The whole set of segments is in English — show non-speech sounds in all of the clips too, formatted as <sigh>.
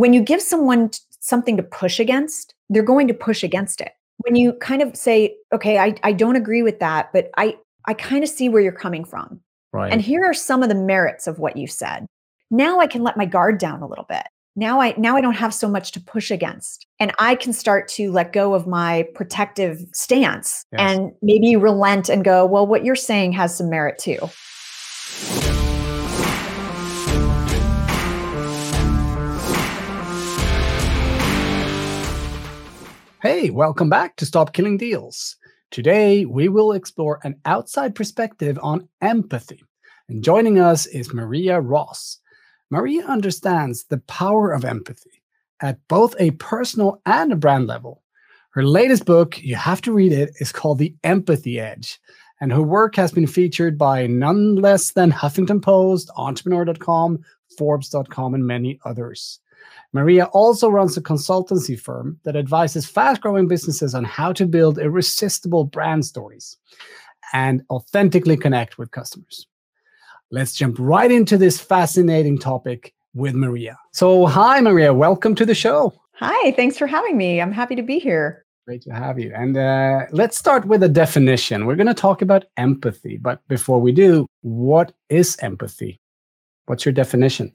when you give someone something to push against, they're going to push against it. When you kind of say, okay, I, I don't agree with that, but I, I kind of see where you're coming from. Right. And here are some of the merits of what you said. Now I can let my guard down a little bit. Now I now I don't have so much to push against. And I can start to let go of my protective stance Yes. and maybe relent and go, well, what you're saying has some merit too. Hey, welcome back to Stop Killing Deals. Today, we will explore an outside perspective on empathy. And joining us is Maria Ross. Maria understands the power of empathy at both a personal and a brand level. Her latest book, you have to read it, is called The Empathy Edge. And her work has been featured by none less than Huffington Post, Entrepreneur.com, Forbes.com, and many others. Maria also runs a consultancy firm that advises fast growing businesses on how to build irresistible brand stories and authentically connect with customers. Let's jump right into this fascinating topic with Maria. So, hi, Maria. Welcome to the show. Hi, thanks for having me. I'm happy to be here. Great to have you. And uh, let's start with a definition. We're going to talk about empathy. But before we do, what is empathy? What's your definition?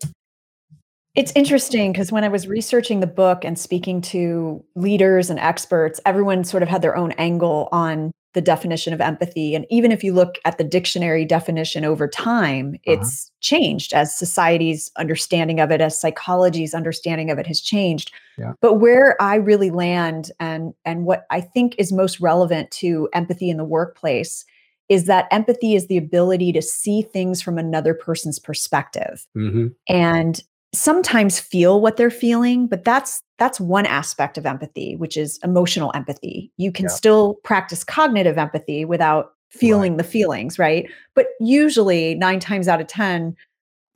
It's interesting because when I was researching the book and speaking to leaders and experts, everyone sort of had their own angle on the definition of empathy. And even if you look at the dictionary definition over time, it's changed as society's understanding of it, as psychology's understanding of it has changed. Yeah. But where I really land and and what I think is most relevant to empathy in the workplace is that empathy is the ability to see things from another person's perspective hmm and sometimes feel what they're feeling but that's that's one aspect of empathy which is emotional empathy you can Yeah. still practice cognitive empathy without feeling the feelings right but usually 9 times out of 10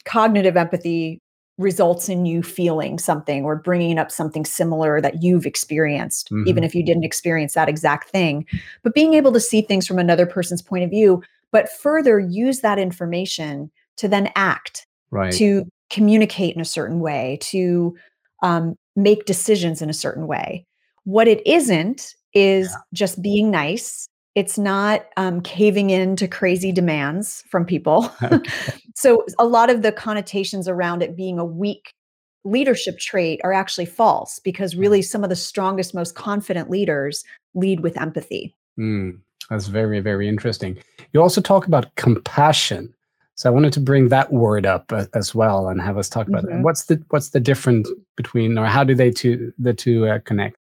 cognitive empathy results in you feeling something or bringing up something similar that you've experienced even Mhm. if you didn't experience that exact thing but being able to see things from another person's point of view but further use that information to then act Right. to communicate in a certain way, to um, make decisions in a certain way. What it isn't is just being nice. It's not um, caving in to crazy demands from people. <laughs> <laughs> Okay. so, a lot of the connotations around it being a weak leadership trait are actually false because really some of the strongest, most confident leaders lead with empathy. Mm, that's very, very interesting. You also talk about compassion. So I wanted to bring that word up a- as well and have us talk about. Mhm. What's the what's the difference between, or how do they two the two uh, connect?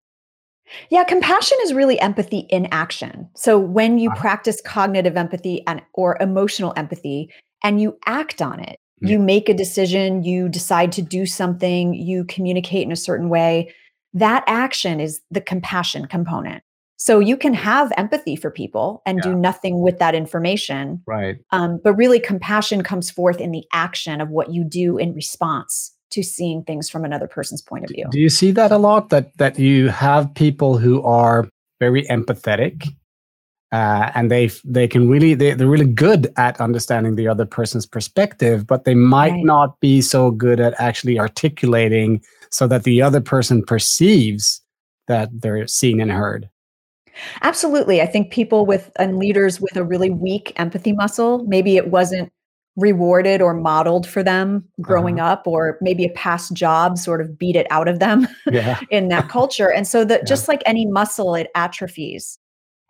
Yeah, compassion is really empathy in action. So when you Uh-huh. practice cognitive empathy and or emotional empathy and you act on it, Yeah. you make a decision, you decide to do something, you communicate in a certain way, that action is the compassion component. So you can have empathy for people and do nothing with that information, Right. um, but really compassion comes forth in the action of what you do in response to seeing things from another person's point of view. Do you see that a lot? That that you have people who are very empathetic, uh, and they they can really they, they're really good at understanding the other person's perspective, but they might Right. not be so good at actually articulating so that the other person perceives that they're seen and heard. Absolutely. I think people with and leaders with a really weak empathy muscle, maybe it wasn't rewarded or modeled for them growing up, or maybe a past job sort of beat it out of them Yeah. <laughs> in that culture. And so that <laughs> just like any muscle, it atrophies.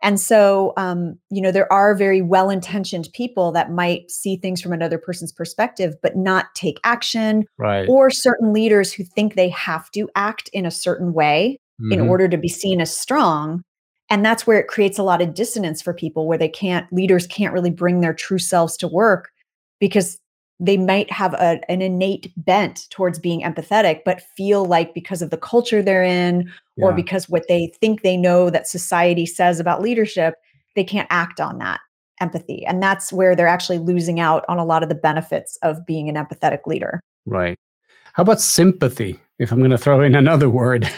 And so, um, you know, there are very well intentioned people that might see things from another person's perspective, but not take action, Right. or certain leaders who think they have to act in a certain way in Mhm. order to be seen as strong and that's where it creates a lot of dissonance for people where they can't leaders can't really bring their true selves to work because they might have a, an innate bent towards being empathetic but feel like because of the culture they're in or because what they think they know that society says about leadership they can't act on that empathy and that's where they're actually losing out on a lot of the benefits of being an empathetic leader Right. How about sympathy? If I'm going to throw in another word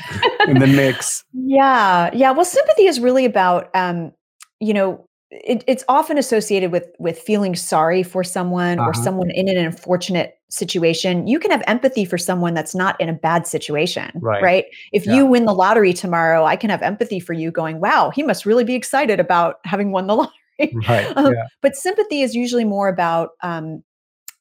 in the mix. <laughs> Yeah, yeah. Well, sympathy is really about, um, you know, it, it's often associated with with feeling sorry for someone or Uh-huh. someone in an unfortunate situation you can have empathy for someone that's not in a bad situation Right. right if Yeah. you win the lottery tomorrow i can have empathy for you going wow he must really be excited about having won the <laughs> lottery Right. Um, yeah. but sympathy is usually more about um,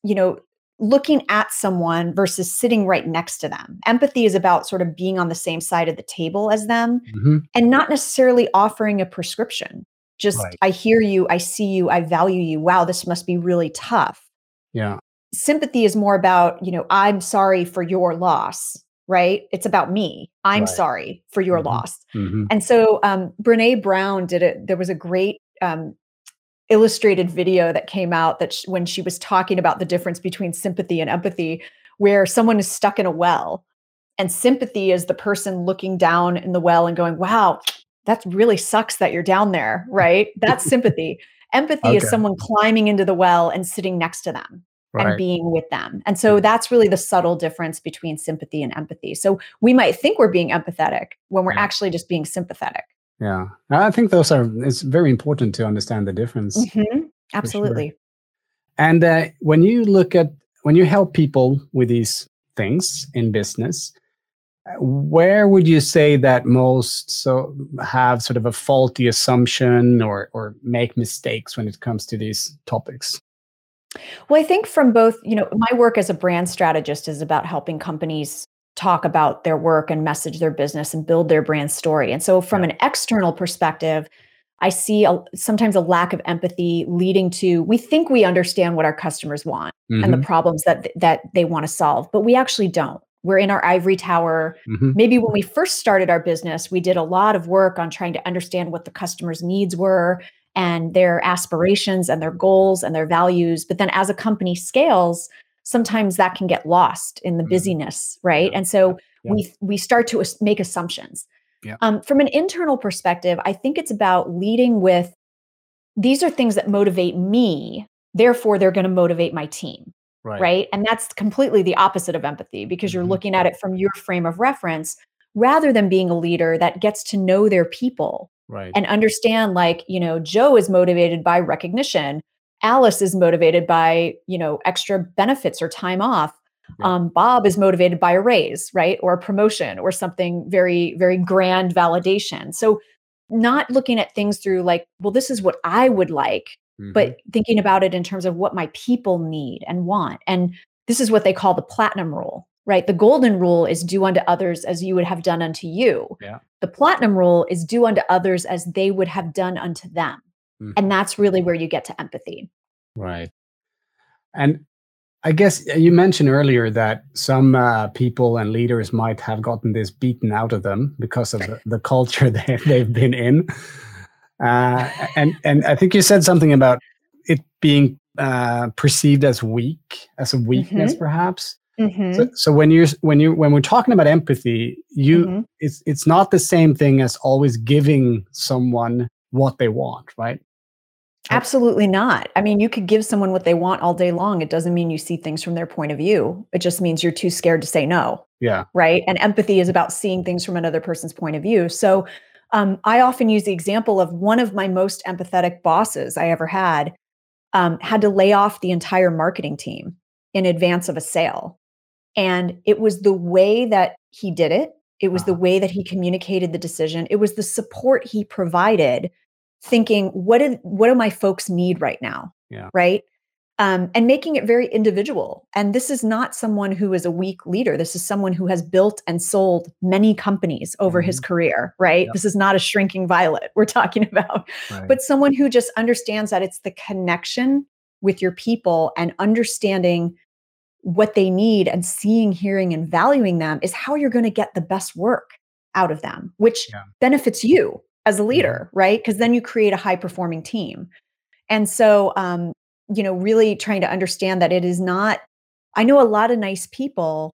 you know looking at someone versus sitting right next to them empathy is about sort of being on the same side of the table as them Mhm. and not necessarily offering a prescription just Right. i hear you i see you i value you wow this must be really tough Yeah. sympathy is more about you know i'm sorry for your loss right it's about me i'm Right. sorry for your Mhm. loss Mhm. and so um, Brene Brown did it. There was a great um, illustrated video that came out that sh- when she was talking about the difference between sympathy and empathy, where someone is stuck in a well, and sympathy is the person looking down in the well and going, "Wow, that really sucks that you're down there." Right? That's <laughs> sympathy. Empathy is someone climbing into the well and sitting next to them and being with them. And so mm. that's really the subtle difference between sympathy and empathy. So we might think we're being empathetic when we're Yeah. actually just being sympathetic. Yeah. I think those are. It's very important to understand the difference. Mhm. Absolutely. And uh, when you look at when you help people with these things in business, uh, where would you say that most so have sort of a faulty assumption or or make mistakes when it comes to these topics? Well, I think from both, you know, my work as a brand strategist is about helping companies talk about their work and message their business and build their brand story. And so from an external perspective, I see a, sometimes a lack of empathy leading to we think we understand what our customers want and the Mhm, problems that that they want to solve, but we actually don't. We're in our ivory tower. mhm, Maybe when we first started our business, we did a lot of work on trying to understand what the customer's needs were and their aspirations and their goals and their values. But then as a company scales, sometimes that can get lost in the Mhm. busyness, right? Yeah, And so yeah. we we start to make assumptions. Yeah. Um, from an internal perspective, I think it's about leading with these are things that motivate me. Therefore, they're going to motivate my team right. right? And that's completely the opposite of empathy because you're Mhm. looking at it from your frame of reference rather than being a leader that gets to know their people Right. and understand like, you know, Joe is motivated by recognition, Alice is motivated by, you know, extra benefits or time off. Yeah. Um, Bob is motivated by a raise, right? Or a promotion or something very, very grand validation. So, not looking at things through like, well, this is what I would like, Mhm, but thinking about it in terms of what my people need and want. And this is what they call the platinum rule, right? The golden rule is do unto others as you would have done unto you. Yeah. The platinum rule is do unto others as they would have done unto them. Mhm. And that's really where you get to empathy. Right. And I guess uh, you mentioned earlier that some uh, people and leaders might have gotten this beaten out of them because of the, the culture <laughs> they, they've been in. Uh, and and I think you said something about it being uh, perceived as weak, as a weakness, perhaps. Mhm. So, so when you're when you when we're talking about empathy, you Mhm. it's it's not the same thing as always giving someone what they want, right? Absolutely not. I mean, you could give someone what they want all day long. It doesn't mean you see things from their point of view. It just means you're too scared to say no. Yeah. right? And empathy is about seeing things from another person's point of view. So um, I often use the example of one of my most empathetic bosses I ever had um, had to lay off the entire marketing team in advance of a sale. And it was the way that he did it, it was the Uh-huh. way that he communicated the decision, it was the support he provided, thinking, what did what do my folks need right now? Yeah. Right um, and making it very individual. And this is not someone who is a weak leader. This is someone who has built and sold many companies over his career, right? Yep. This is not a shrinking violet we're talking <laughs> about, Right. but someone who just understands that it's the connection with your people and understanding what they need and seeing, hearing, and valuing them is how you're going to get the best work out of them, which Yeah. benefits you as a leader, right? Because then you create a high performing team. And so, um, you know, really trying to understand that it is not, I know a lot of nice people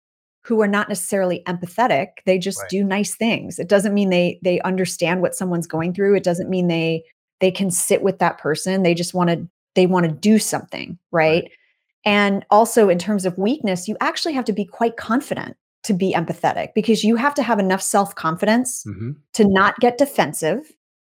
who are not necessarily empathetic. They just Right. do nice things. It doesn't mean they they understand what someone's going through. It doesn't mean they they can sit with that person. They just want to they want to do something, right? And also in terms of weakness, you actually have to be quite confident to be empathetic because you have to have enough self-confidence Mhm. to not get defensive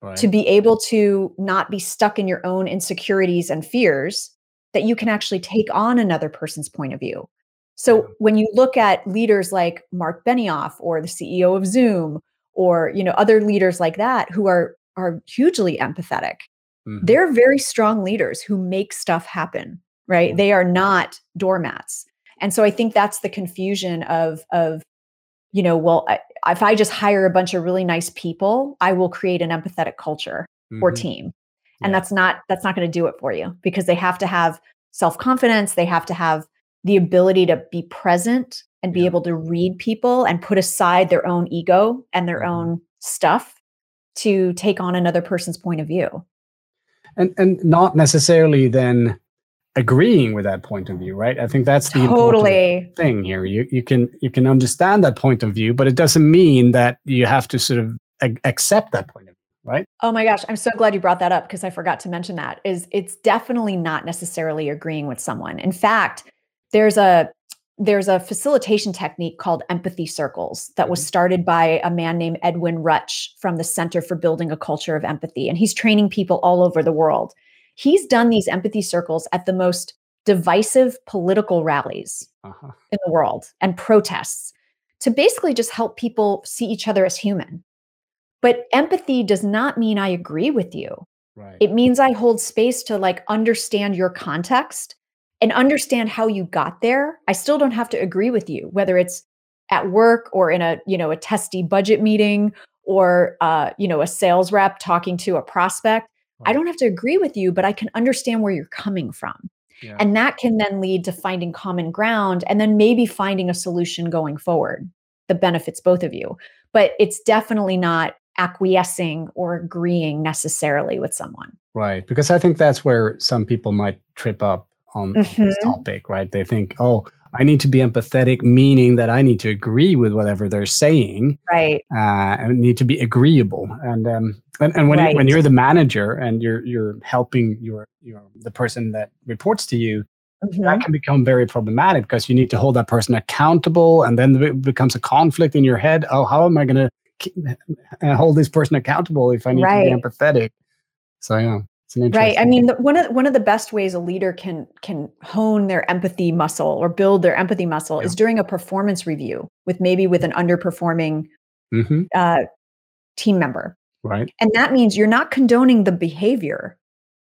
right. to be able to not be stuck in your own insecurities and fears that you can actually take on another person's point of view. So when you look at leaders like Mark Benioff or the CEO of Zoom or you know other leaders like that who are are hugely empathetic, mm-hmm. they're very strong leaders who make stuff happen, right? Mm-hmm. They are not doormats. And so I think that's the confusion of of you know, well, I, if I just hire a bunch of really nice people, I will create an empathetic culture mm-hmm. or team. And yeah. that's not that's not going to do it for you because they have to have self-confidence, they have to have the ability to be present and be yeah. able to read people and put aside their own ego and their mm-hmm. own stuff to take on another person's point of view. And and not necessarily then agreeing with that point of view, right? I think that's the totally thing here. You you can you can understand that point of view, but it doesn't mean that you have to sort of a- accept that point of view, right? Oh my gosh, I'm so glad you brought that up because I forgot to mention that. Is it's definitely not necessarily agreeing with someone. In fact, there's a there's a facilitation technique called empathy circles that was mm-hmm. started by a man named Edwin Rutsch from the Center for Building a Culture of Empathy and he's training people all over the world He's done these empathy circles at the most divisive political rallies uh-huh. in the world and protests to basically just help people see each other as human. But empathy does not mean I agree with you. Right. It means I hold space to like understand your context and understand how you got there. I still don't have to agree with you, whether it's at work or in a, you know, a testy budget meeting or uh, you know, a sales rep talking to a prospect. I don't have to agree with you, but I can understand where you're coming from. Yeah. And that can then lead to finding common ground and then maybe finding a solution going forward that benefits both of you. But it's definitely not acquiescing or agreeing necessarily with someone. Right. Because I think that's where some people might trip up on, mm-hmm. this topic, right? They think, oh, I need to be empathetic, meaning that I need to agree with whatever they're saying. Right. Uh, I need to be agreeable. And um, and, and when right. you, when you're the manager and you're you're helping your your the person that reports to you, mm-hmm. that can become very problematic because you need to hold that person accountable, and then it becomes a conflict in your head. Oh, how am I going <laughs> to uh, hold this person accountable if I need right. to be empathetic? So yeah it's an interesting. right i mean the, one of one of the best ways a leader can can hone their empathy muscle or build their empathy muscle yeah. is during a performance review with maybe with an underperforming mm-hmm. uh, team member right. And that means you're not condoning the behavior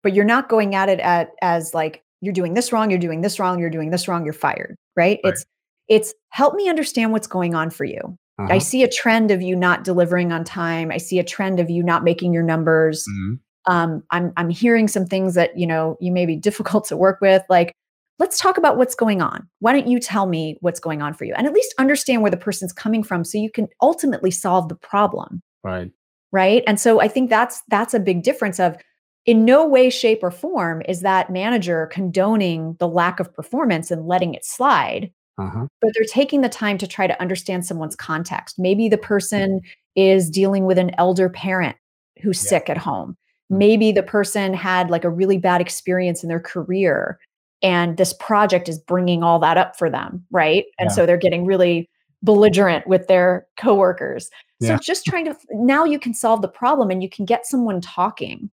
but you're not going at it at as like you're doing this wrong you're doing this wrong you're doing this wrong you're fired right, right. it's it's help me understand what's going on for you. Uh-huh. i see a trend of you not delivering on time i see a trend of you not making your numbers mm-hmm. um, i'm i'm hearing some things that you know you may be difficult to work with like let's talk about what's going on. Why don't you tell me what's going on for you? And at least understand where the person's coming from so you can ultimately solve the problem. Right right? And so i think that's that's a big difference of in no way shape or form is that manager condoning the lack of performance and letting it slide. Uh-huh. but they're taking the time to try to understand someone's context. Maybe the person is dealing with an elder parent who's yeah. sick at home. Maybe the person had like a really bad experience in their career and this project is bringing all that up for them right? And yeah. so they're getting really belligerent with their coworkers so yeah. just trying to now you can solve the problem and you can get someone talking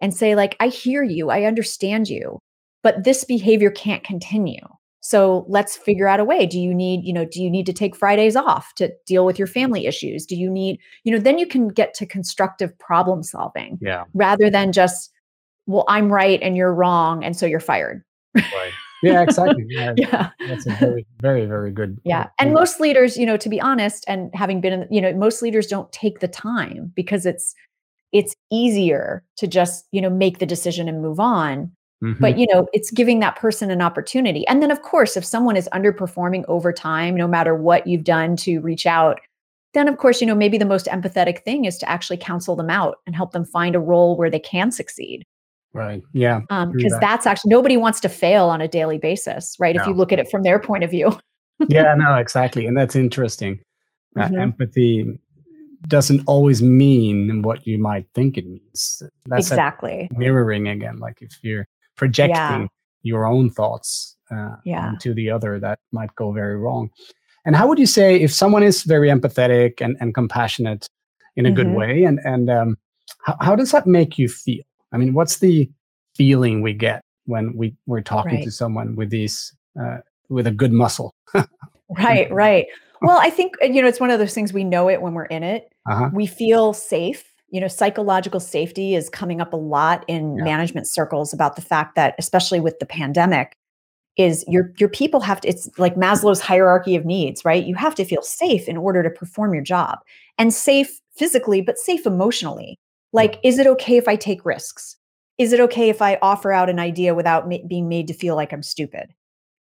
and say like i hear you i understand you but this behavior can't continue so let's figure out a way. Do you need, you know, do you need to take Fridays off to deal with your family issues? Do you need, you know, then you can get to constructive problem solving. Yeah. Rather than just, well, I'm right and you're wrong. And so you're fired. Right. Yeah, exactly. <laughs> Yeah. yeah. That's a very, very, very good. <laughs> Yeah. And most leaders, you know, to be honest, and having been in, you know, most leaders don't take the time because it's, it's easier to just, you know, make the decision and move on Mm-hmm. But you know, it's giving that person an opportunity. And then of course, if someone is underperforming over time, no matter what you've done to reach out, then of course, you know, maybe the most empathetic thing is to actually counsel them out and help them find a role where they can succeed. Right. Yeah. Because um, that. that's actually nobody wants to fail on a daily basis, right? No. If you look at it from their point of view. yeah, <laughs> no, exactly. And that's interesting. Uh, mm-hmm. empathy doesn't always mean what you might think it means. That's exactly mirroring again. Like if you're projecting yeah. your own thoughts uh, yeah. to the other that might go very wrong. And how would you say if someone is very empathetic and, and compassionate in a mm-hmm. good way, and and um, how, how does that make you feel? I mean, what's the feeling we get when we we're talking Right. to someone with these uh, with a good muscle? <laughs> Right, right. Well, I think, you know, it's one of those things we know it when we're in it. Uh-huh. We feel safe. You know, psychological safety is coming up a lot in Yeah. management circles about the fact that, especially with the pandemic, is your your people have to it's like Maslow's hierarchy of needs, right? You have to feel safe in order to perform your job and safe physically, but safe emotionally. Like, is it okay if I take risks? Is it okay if I offer out an idea without ma- being made to feel like I'm stupid?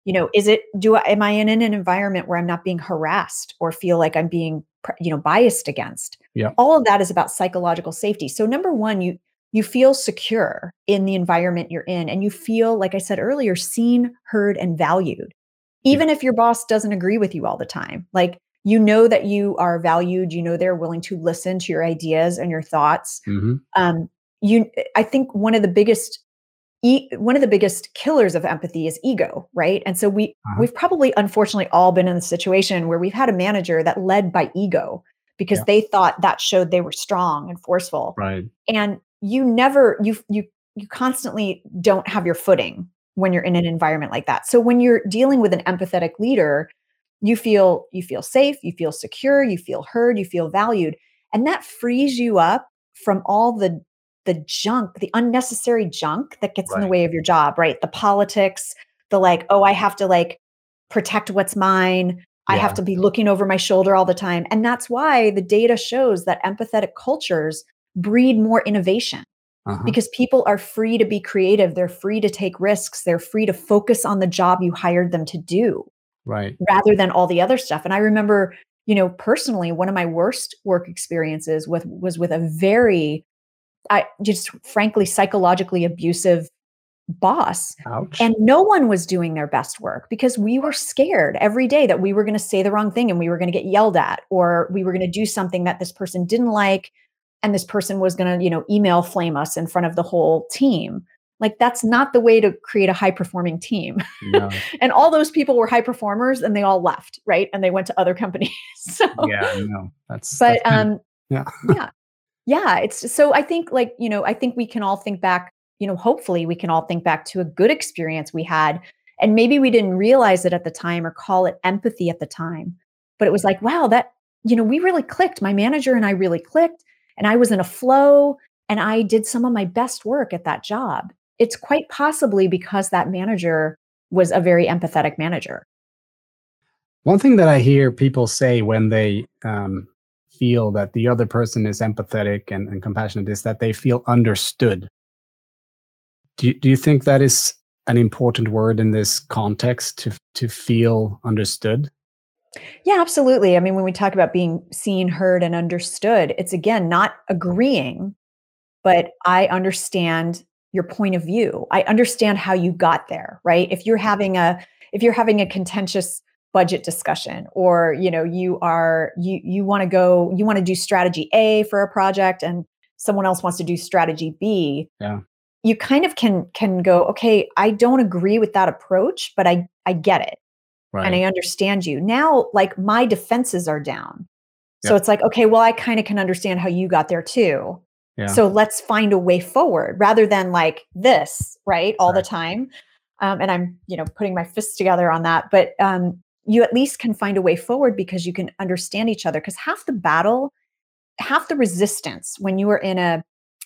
you know is it do i am i in an environment where i'm not being harassed or feel like i'm being you know biased against Yeah. all of that is about psychological safety so number one you you feel secure in the environment you're in and you feel like i said earlier seen heard and valued even if your boss doesn't agree with you all the time like you know that you are valued you know they're willing to listen to your ideas and your thoughts hmm um, you i think one of the biggest e- one of the biggest killers of empathy is ego right and so we Uh-huh. we've probably unfortunately all been in the situation where we've had a manager that led by ego because Yeah. they thought that showed they were strong and forceful Right. and you never you you you constantly don't have your footing when you're in an environment like that so when you're dealing with an empathetic leader you feel you feel safe you feel secure you feel heard you feel valued and that frees you up from all the the junk the unnecessary junk that gets in the way of your job right? The politics the like oh i have to like protect what's mine. I have to be looking over my shoulder all the time. And that's why the data shows that empathetic cultures breed more innovation Uh-huh. because people are free to be creative. They're free to take risks. They're free to focus on the job you hired them to do Right. rather than all the other stuff and i remember you know personally one of my worst work experiences with was with a very i just frankly psychologically abusive boss Ouch. and no one was doing their best work because we were scared every day that we were going to say the wrong thing and we were going to get yelled at or we were going to do something that this person didn't like and this person was going to you know email flame us in front of the whole team like that's not the way to create a high performing team <laughs> no. and all those people were high performers and they all left right and they went to other companies <laughs> so Yeah. No. That's. but that's um yeah. <laughs> yeah yeah it's so i think like you know i think we can all think back you know hopefully we can all think back to a good experience we had and maybe we didn't realize it at the time or call it empathy at the time but it was like wow that you know we really clicked my manager and i really clicked and i was in a flow and i did some of my best work at that job it's quite possibly because that manager was a very empathetic manager One thing that I hear people say when they um, feel that the other person is empathetic and, and compassionate is that they feel understood. Do you, do you think that is an important word in this context to to feel understood? Yeah, absolutely. I mean, when we talk about being seen, heard, and understood, it's again not agreeing, but I understand your point of view. I understand how you got there, right? If you're having a if you're having a contentious budget discussion or you know you are you you want to go you want to do strategy A for a project and someone else wants to do strategy B Yeah. you kind of can can go okay I don't agree with that approach but I I get it Right. and I understand you. Now, like my defenses are down. So Yeah. it's like, okay, well, I kind of can understand how you got there too. Yeah. So let's find a way forward rather than like this, right? All the time. Um, and I'm, you know, putting my fists together on that. But um, you at least can find a way forward because you can understand each other. Because half the battle, half the resistance when you are in a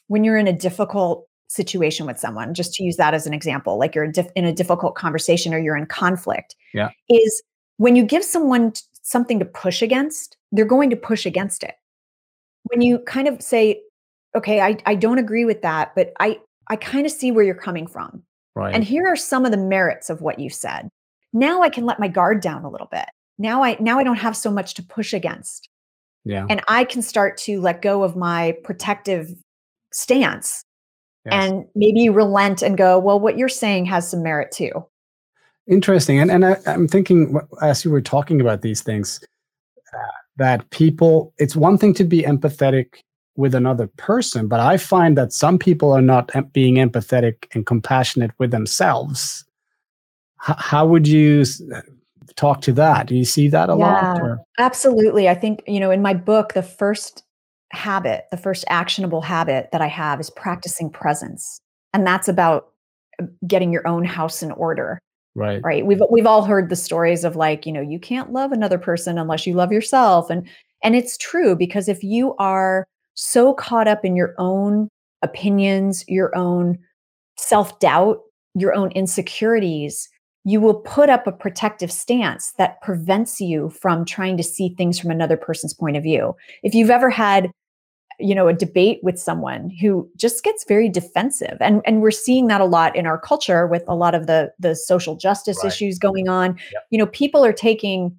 when you're in a difficult situation with someone, just to use that as an example, like you're in in a difficult conversation or you're in conflict, Yeah. is when you give someone something to push against, they're going to push against it. When you kind of say, okay, I, I don't agree with that, but I, I kind of see where you're coming from. right. And here are some of the merits of what you said. Now I can let my guard down a little bit. Now I now I don't have so much to push against. yeah. And I can start to let go of my protective stance Yes. and maybe relent and go, well, what you're saying has some merit too. Interesting. And and I, I'm thinking as you were talking about these things, uh, that people, it's one thing to be empathetic with another person, but I find that some people are not being empathetic and compassionate with themselves. H- how would you talk to that? Do you see that a lot? Yeah. or- Absolutely. I think, you know, in my book, the first habit, the first actionable habit that I have is practicing presence. And that's about uh, getting your own house in order. Right. Right. We've we've all heard the stories of like, you know, you can't love another person unless you love yourself and and it's true because if you are so caught up in your own opinions, your own self-doubt, your own insecurities, you will put up a protective stance that prevents you from trying to see things from another person's point of view. If you've ever had you know a debate with someone who just gets very defensive and and we're seeing that a lot in our culture with a lot of the the social justice right. issues going on yep. you know people are taking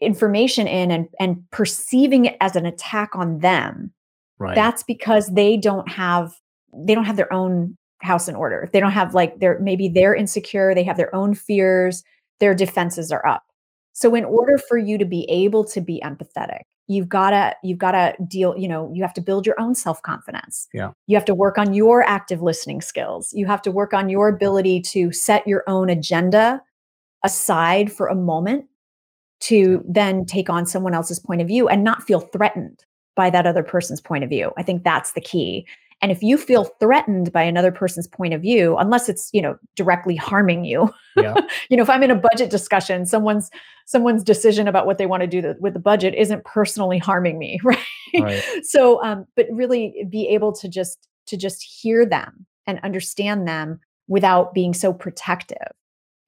information in and and perceiving it as an attack on them right. That's because they don't have they don't have their own house in order. They don't have like they're maybe they're insecure they have their own fears their defenses are up. So in order for you to be able to be empathetic you've got to you've got to deal you know you have to build your own self-confidence. Yeah. You have to work on your active listening skills. You have to work on your ability to set your own agenda aside for a moment to then take on someone else's point of view and not feel threatened by that other person's point of view i think that's the key and if you feel threatened by another person's point of view, unless it's, you know, directly harming you, yeah. <laughs> you know, if I'm in a budget discussion, someone's someone's decision about what they want to do with the budget isn't personally harming me, <laughs> right? right. So, um, but really be able to just to just hear them and understand them without being so protective.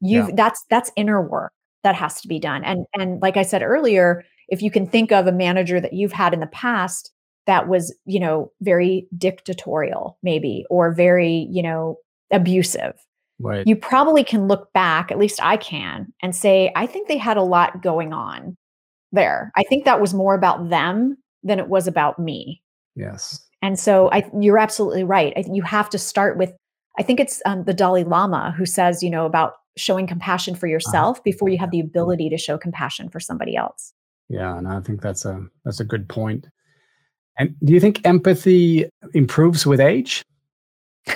You yeah. that's that's inner work that has to be done. And and like I said earlier, if you can think of a manager that you've had in the past that was, you know, very dictatorial, maybe, or very, you know, abusive. Right. You probably can look back, at least I can, and say, I think they had a lot going on there. I think that was more about them than it was about me. Yes. And so I, you're absolutely right. I, you have to start with, I think it's um, the Dalai Lama who says, you know, about showing compassion for uh-huh. yourself uh-huh. before you have the ability to show compassion for somebody else. Yeah, and I think that's a that's a good point. And do you think empathy improves with age? <laughs>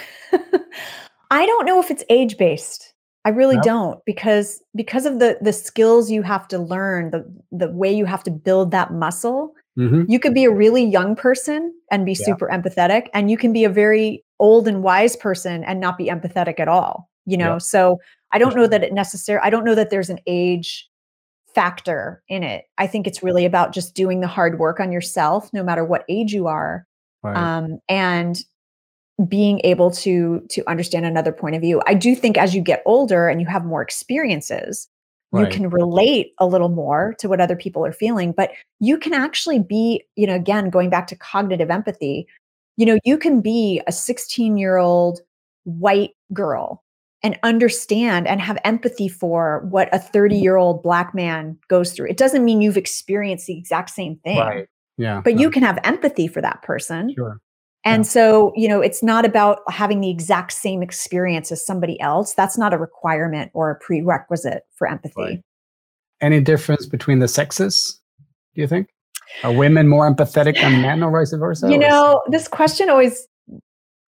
I don't know if it's age based. I really no? don't because because of the the skills you have to learn, the the way you have to build that muscle. Mm-hmm. You could be a really young person and be yeah. super empathetic and you can be a very old and wise person and not be empathetic at all, you know? Yeah. So I don't know that it necessarily I don't know that there's an age factor in it. I think it's really about just doing the hard work on yourself, no matter what age you are, right. um, and being able to to understand another point of view. I do think as you get older and you have more experiences, right. you can relate a little more to what other people are feeling. But you can actually be, you know, again going back to cognitive empathy. You know, you can be a 16 year old white girl and understand and have empathy for what a 30 year old black man goes through. It doesn't mean you've experienced the exact same thing. Right. Yeah. But you can have empathy for that person. Sure. And yeah. so, you know, it's not about having the exact same experience as somebody else. That's not a requirement or a prerequisite for empathy. Right. Any difference between the sexes, do you think? Are women more empathetic than men or vice versa? You know, this question always,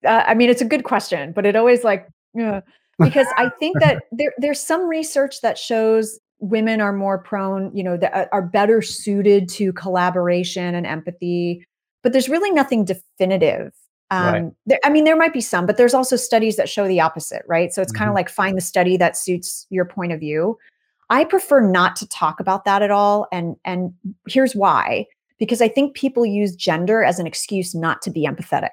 uh, I mean, it's a good question, but it always like, uh, because I <laughs> think that there, there's some research that shows women are more prone, you know, that uh, are better suited to collaboration and empathy, but there's really nothing definitive. Um, right. there, I mean, there might be some, but there's also studies that show the opposite, right? So it's mm-hmm. kind of like find the study that suits your point of view. I prefer not to talk about that at all, and and here's why: because I think people use gender as an excuse not to be empathetic.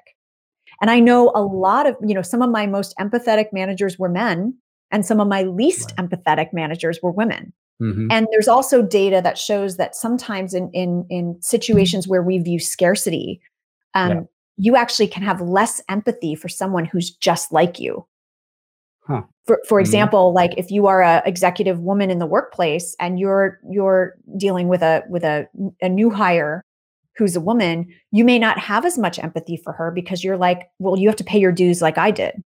And I know a lot of, you know, some of my most empathetic managers were men, and some of my least right. empathetic managers were women. Mm-hmm. And there's also data that shows that sometimes in in in situations where we view scarcity, um, yeah. you actually can have less empathy for someone who's just like you. Huh. For for mm-hmm. example, mm-hmm. like if you are a executive woman in the workplace and you're you're dealing with a with a a new hire who's a woman, you may not have as much empathy for her because you're like, well, you have to pay your dues like I did.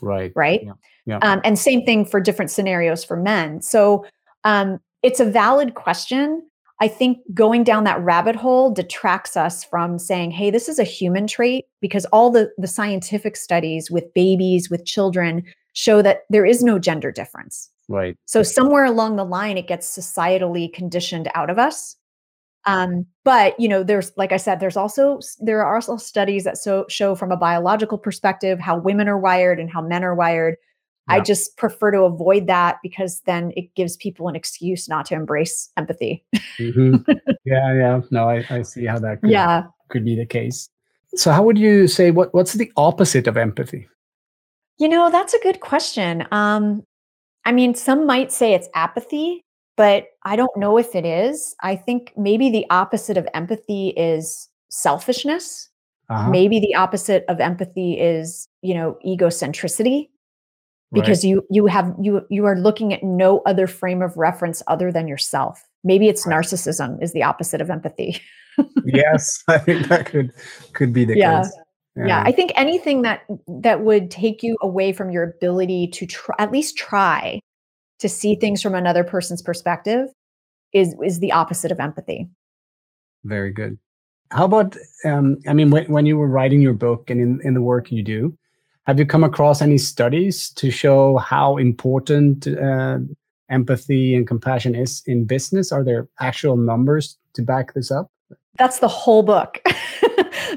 Right. Right. Yeah. yeah. Um, and same thing for different scenarios for men. So um, it's a valid question. I think going down that rabbit hole detracts us from saying, hey, this is a human trait because all the, the scientific studies with babies, with children show that there is no gender difference. Right. So somewhere along the line, it gets societally conditioned out of us Um, but you know, there's like I said, there's also there are also studies that so show from a biological perspective how women are wired and how men are wired. Yeah. I just prefer to avoid that because then it gives people an excuse not to embrace empathy. mm-hmm. <laughs> Yeah, yeah. No, I, I see how that could, yeah. could be the case. So how would you say what what's the opposite of empathy? You know, that's a good question. Um, I mean, some might say it's apathy, but I don't know if it is. I think maybe the opposite of empathy is selfishness. Uh-huh. Maybe the opposite of empathy is, you know, egocentricity because right. you you have you you are looking at no other frame of reference other than yourself. Maybe it's right. narcissism is the opposite of empathy. yes, <laughs> I think that could could be the yeah. case. Yeah. yeah. I think anything that that would take you away from your ability to try, at least try to see things from another person's perspective is is the opposite of empathy. Very good. How about um, i mean when, when you were writing your book and in, in the work you do have you come across any studies to show how important uh, empathy and compassion is in business? Are there actual numbers to back this up? That's the whole book. <laughs>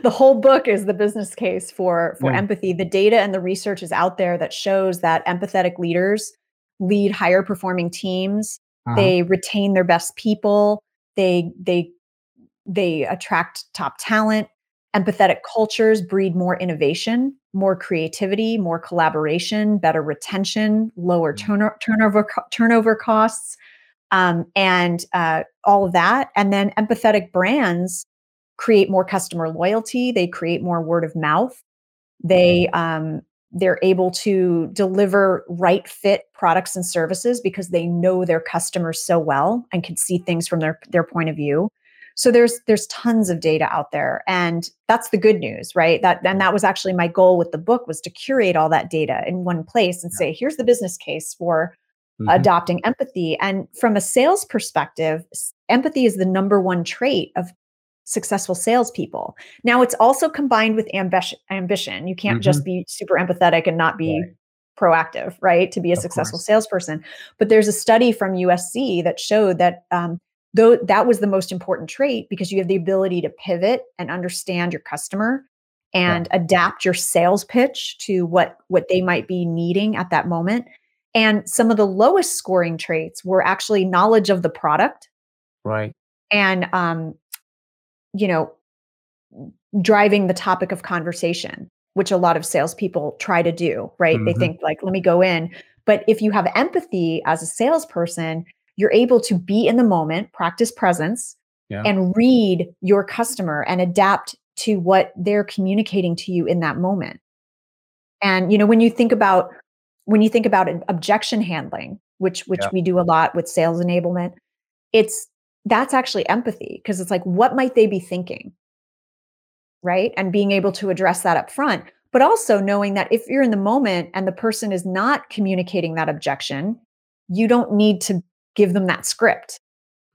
The whole book is the business case for for yeah. empathy. The data and the research is out there that shows that empathetic leaders lead higher performing teams. Uh-huh. They retain their best people. They they they attract top talent. Empathetic cultures breed more innovation, more creativity, more collaboration, better retention, lower mm. turno- turnover turnover costs, um, and uh, all of that. And then empathetic brands create more customer loyalty. They create more word of mouth. They mm. um, they're able to deliver right fit products and services because they know their customers so well and can see things from their their point of view. So there's there's tons of data out there and that's the good news right? That and that was actually my goal with the book was to curate all that data in one place and say here's the business case for mm-hmm. adopting empathy. And from a sales perspective empathy is the number one trait of successful salespeople. Now it's also combined with ambition. Ambition. You can't mm-hmm. just be super empathetic and not be right. proactive, right? To be a of successful course. salesperson. But there's a study from USC that showed that um, though that was the most important trait because you have the ability to pivot and understand your customer and adapt your sales pitch to what what they might be needing at that moment. And some of the lowest scoring traits were actually knowledge of the product, right, and um, you know, driving the topic of conversation, which a lot of salespeople try to do, right? Mm-hmm. They think, like, let me go in. But if you have empathy as a salesperson, you're able to be in the moment, practice presence, yeah. and read your customer and adapt to what they're communicating to you in that moment. And you know, when you think about when you think about objection handling, which which yeah. we do a lot with sales enablement, it's that's actually empathy because it's like what might they be thinking? Right? And being able to address that up front but also knowing that if you're in the moment and the person is not communicating that objection you don't need to give them that script.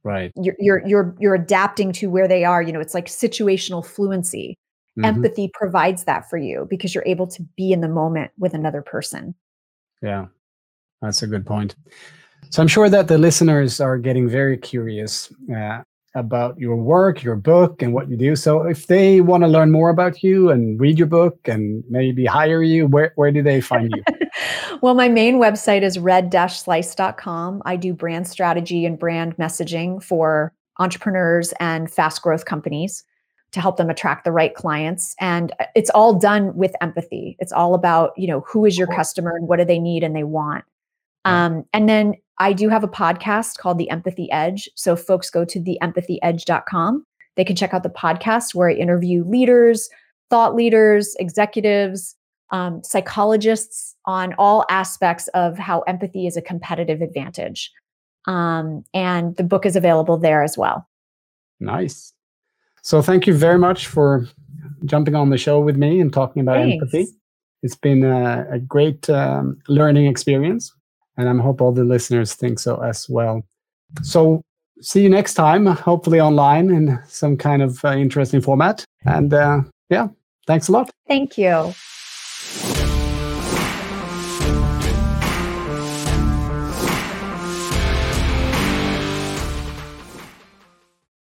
Right. You're you're you're, you're adapting to where they are you know it's like situational fluency. Mm-hmm. empathy provides that for you because you're able to be in the moment with another person. Yeah. That's a good point so I'm sure that the listeners are getting very curious uh, about your work, your book, and what you do. So if they want to learn more about you and read your book and maybe hire you, where, where do they find you? <laughs> well, my main website is red-slice.com. I do brand strategy and brand messaging for entrepreneurs and fast growth companies to help them attract the right clients and uh, it's all done with empathy it's all about you know who is your customer and what do they need and they want um, and then I do have a podcast called The Empathy Edge. So folks go to theempathyedge.com. They can check out the podcast where I interview leaders, thought leaders, executives, um, psychologists on all aspects of how empathy is a competitive advantage. Um, and the book is available there as well. Nice. So thank you very much for jumping on the show with me and talking about Thanks. empathy. It's been a, a great um, learning experience and I hope all the listeners think so as well. So see you next time, hopefully online in some kind of uh, interesting format. And uh, yeah, thanks a lot. Thank you.